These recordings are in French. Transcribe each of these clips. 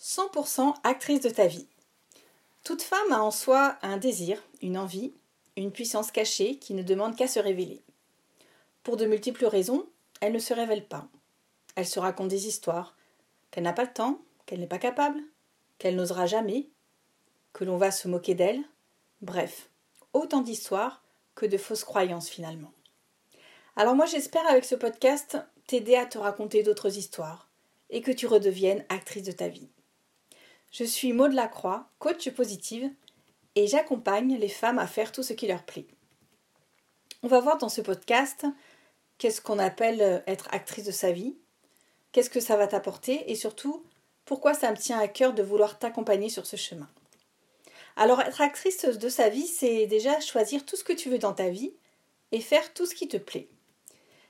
100% actrice de ta vie. Toute femme a en soi un désir, une envie, une puissance cachée qui ne demande qu'à se révéler. Pour de multiples raisons, elle ne se révèle pas. Elle se raconte des histoires, qu'elle n'a pas le temps, qu'elle n'est pas capable, qu'elle n'osera jamais, que l'on va se moquer d'elle. Bref, autant d'histoires que de fausses croyances finalement. Alors moi j'espère avec ce podcast t'aider à te raconter d'autres histoires et que tu redeviennes actrice de ta vie. Je suis Maud Lacroix, coach positive, et j'accompagne les femmes à faire tout ce qui leur plaît. On va voir dans ce podcast qu'est-ce qu'on appelle être actrice de sa vie, qu'est-ce que ça va t'apporter et surtout pourquoi ça me tient à cœur de vouloir t'accompagner sur ce chemin. Alors être actrice de sa vie, c'est déjà choisir tout ce que tu veux dans ta vie et faire tout ce qui te plaît.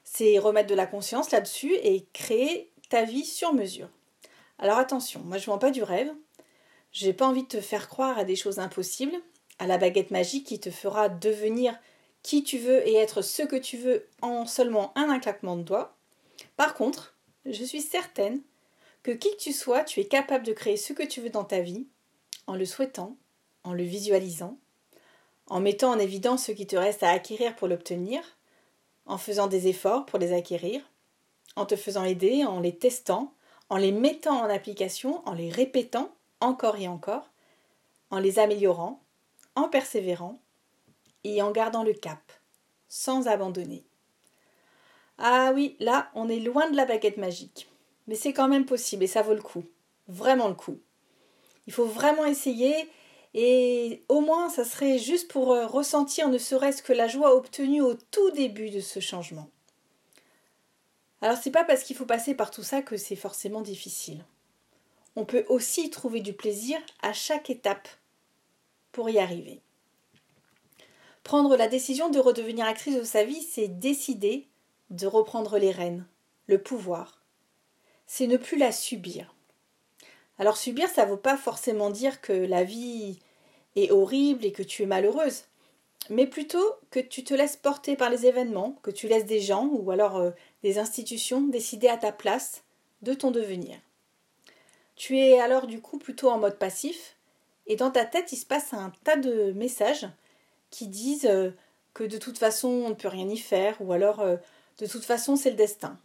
C'est remettre de la conscience là-dessus et créer ta vie sur mesure. Alors attention, moi je vends pas du rêve, j'ai pas envie de te faire croire à des choses impossibles, à la baguette magique qui te fera devenir qui tu veux et être ce que tu veux en seulement un claquement de doigts. Par contre, je suis certaine que qui que tu sois, tu es capable de créer ce que tu veux dans ta vie en le souhaitant, en le visualisant, en mettant en évidence ce qui te reste à acquérir pour l'obtenir, en faisant des efforts pour les acquérir, en te faisant aider, en les testant, en les mettant en application, en les répétant encore et encore, en les améliorant, en persévérant et en gardant le cap, sans abandonner. Ah oui, là, on est loin de la baguette magique. Mais c'est quand même possible et ça vaut le coup. Vraiment le coup. Il faut vraiment essayer et au moins ça serait juste pour euh, ressentir ne serait-ce que la joie obtenue au tout début de ce changement. Alors c'est pas parce qu'il faut passer par tout ça que c'est forcément difficile on peut aussi trouver du plaisir à chaque étape pour y arriver. Prendre la décision de redevenir actrice de sa vie, c'est décider de reprendre les rênes, le pouvoir. C'est ne plus la subir. Alors subir, ça ne veut pas forcément dire que la vie est horrible et que tu es malheureuse, mais plutôt que tu te laisses porter par les événements, que tu laisses des gens ou alors euh, des institutions décider à ta place de ton devenir. Tu es alors du coup plutôt en mode passif et dans ta tête il se passe un tas de messages qui disent euh, que de toute façon on ne peut rien y faire ou alors euh, de toute façon c'est le destin.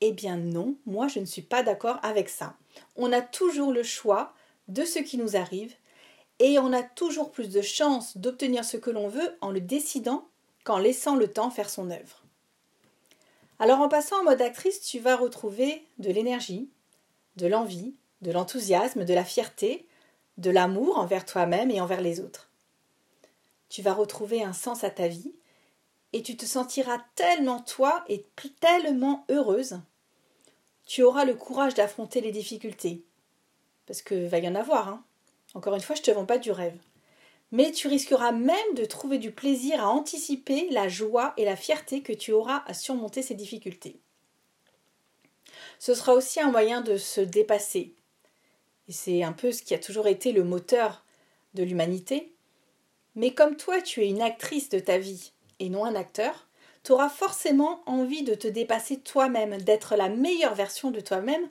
Eh bien non, moi je ne suis pas d'accord avec ça. On a toujours le choix de ce qui nous arrive et on a toujours plus de chances d'obtenir ce que l'on veut en le décidant qu'en laissant le temps faire son œuvre. Alors en passant en mode actrice, tu vas retrouver de l'énergie, de l'envie, de l'enthousiasme, de la fierté, de l'amour envers toi-même et envers les autres. Tu vas retrouver un sens à ta vie et tu te sentiras tellement toi et tellement heureuse. Tu auras le courage d'affronter les difficultés. Parce que va y en avoir, hein. Encore une fois, je ne te vends pas du rêve. Mais tu risqueras même de trouver du plaisir à anticiper la joie et la fierté que tu auras à surmonter ces difficultés. Ce sera aussi un moyen de se dépasser. Et c'est un peu ce qui a toujours été le moteur de l'humanité. Mais comme toi, tu es une actrice de ta vie et non un acteur, tu auras forcément envie de te dépasser toi-même, d'être la meilleure version de toi-même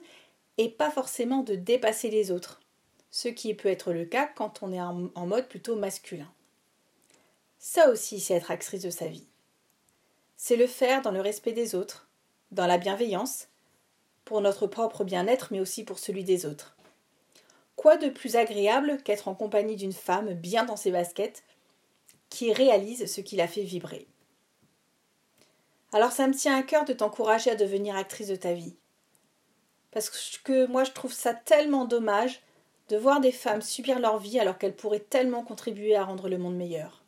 et pas forcément de dépasser les autres. Ce qui peut être le cas quand on est en mode plutôt masculin. Ça aussi, c'est être actrice de sa vie. C'est le faire dans le respect des autres, dans la bienveillance, pour notre propre bien-être, mais aussi pour celui des autres. Quoi de plus agréable qu'être en compagnie d'une femme bien dans ses baskets, qui réalise ce qui la fait vibrer? Alors ça me tient à cœur de t'encourager à devenir actrice de ta vie. Parce que moi je trouve ça tellement dommage de voir des femmes subir leur vie alors qu'elles pourraient tellement contribuer à rendre le monde meilleur.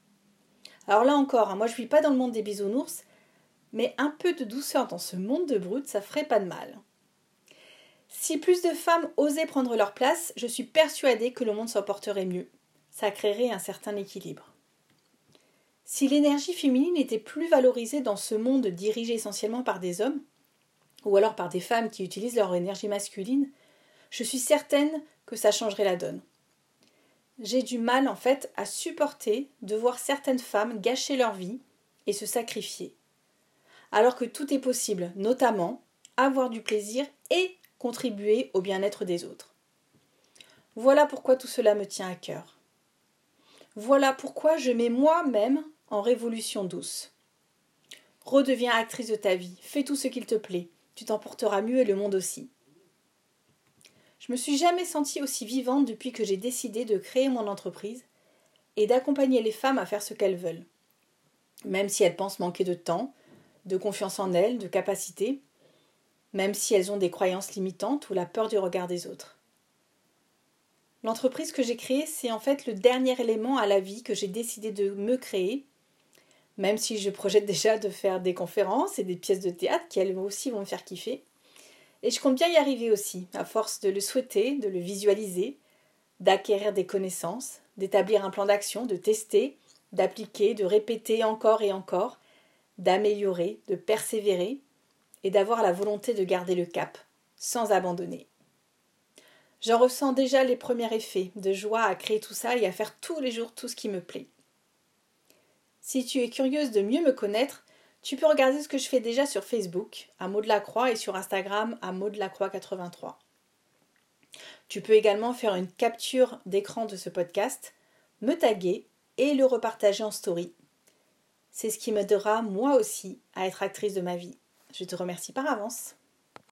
Alors là encore, hein, moi je vis pas dans le monde des bisounours, mais un peu de douceur dans ce monde de brutes, ça ferait pas de mal. Si plus de femmes osaient prendre leur place, je suis persuadée que le monde s'en porterait mieux. Ça créerait un certain équilibre. Si l'énergie féminine était plus valorisée dans ce monde dirigé essentiellement par des hommes, ou alors par des femmes qui utilisent leur énergie masculine, je suis certaine que ça changerait la donne. J'ai du mal en fait à supporter de voir certaines femmes gâcher leur vie et se sacrifier. Alors que tout est possible, notamment avoir du plaisir et contribuer au bien-être des autres. Voilà pourquoi tout cela me tient à cœur. Voilà pourquoi je mets moi-même en révolution douce. Redeviens actrice de ta vie, fais tout ce qu'il te plaît, tu t'en porteras mieux et le monde aussi. Je me suis jamais sentie aussi vivante depuis que j'ai décidé de créer mon entreprise et d'accompagner les femmes à faire ce qu'elles veulent. Même si elles pensent manquer de temps, de confiance en elles, de capacité, même si elles ont des croyances limitantes ou la peur du regard des autres. L'entreprise que j'ai créée, c'est en fait le dernier élément à la vie que j'ai décidé de me créer, même si je projette déjà de faire des conférences et des pièces de théâtre qui elles aussi vont me faire kiffer. Et je compte bien y arriver aussi, à force de le souhaiter, de le visualiser, d'acquérir des connaissances, d'établir un plan d'action, de tester, d'appliquer, de répéter encore et encore, d'améliorer, de persévérer, et d'avoir la volonté de garder le cap, sans abandonner. J'en ressens déjà les premiers effets de joie à créer tout ça et à faire tous les jours tout ce qui me plaît. Si tu es curieuse de mieux me connaître, tu peux regarder ce que je fais déjà sur Facebook, à Maud Croix, et sur Instagram, à Maud Croix 83. Tu peux également faire une capture d'écran de ce podcast, me taguer et le repartager en story. C'est ce qui m'aidera moi aussi à être actrice de ma vie. Je te remercie par avance.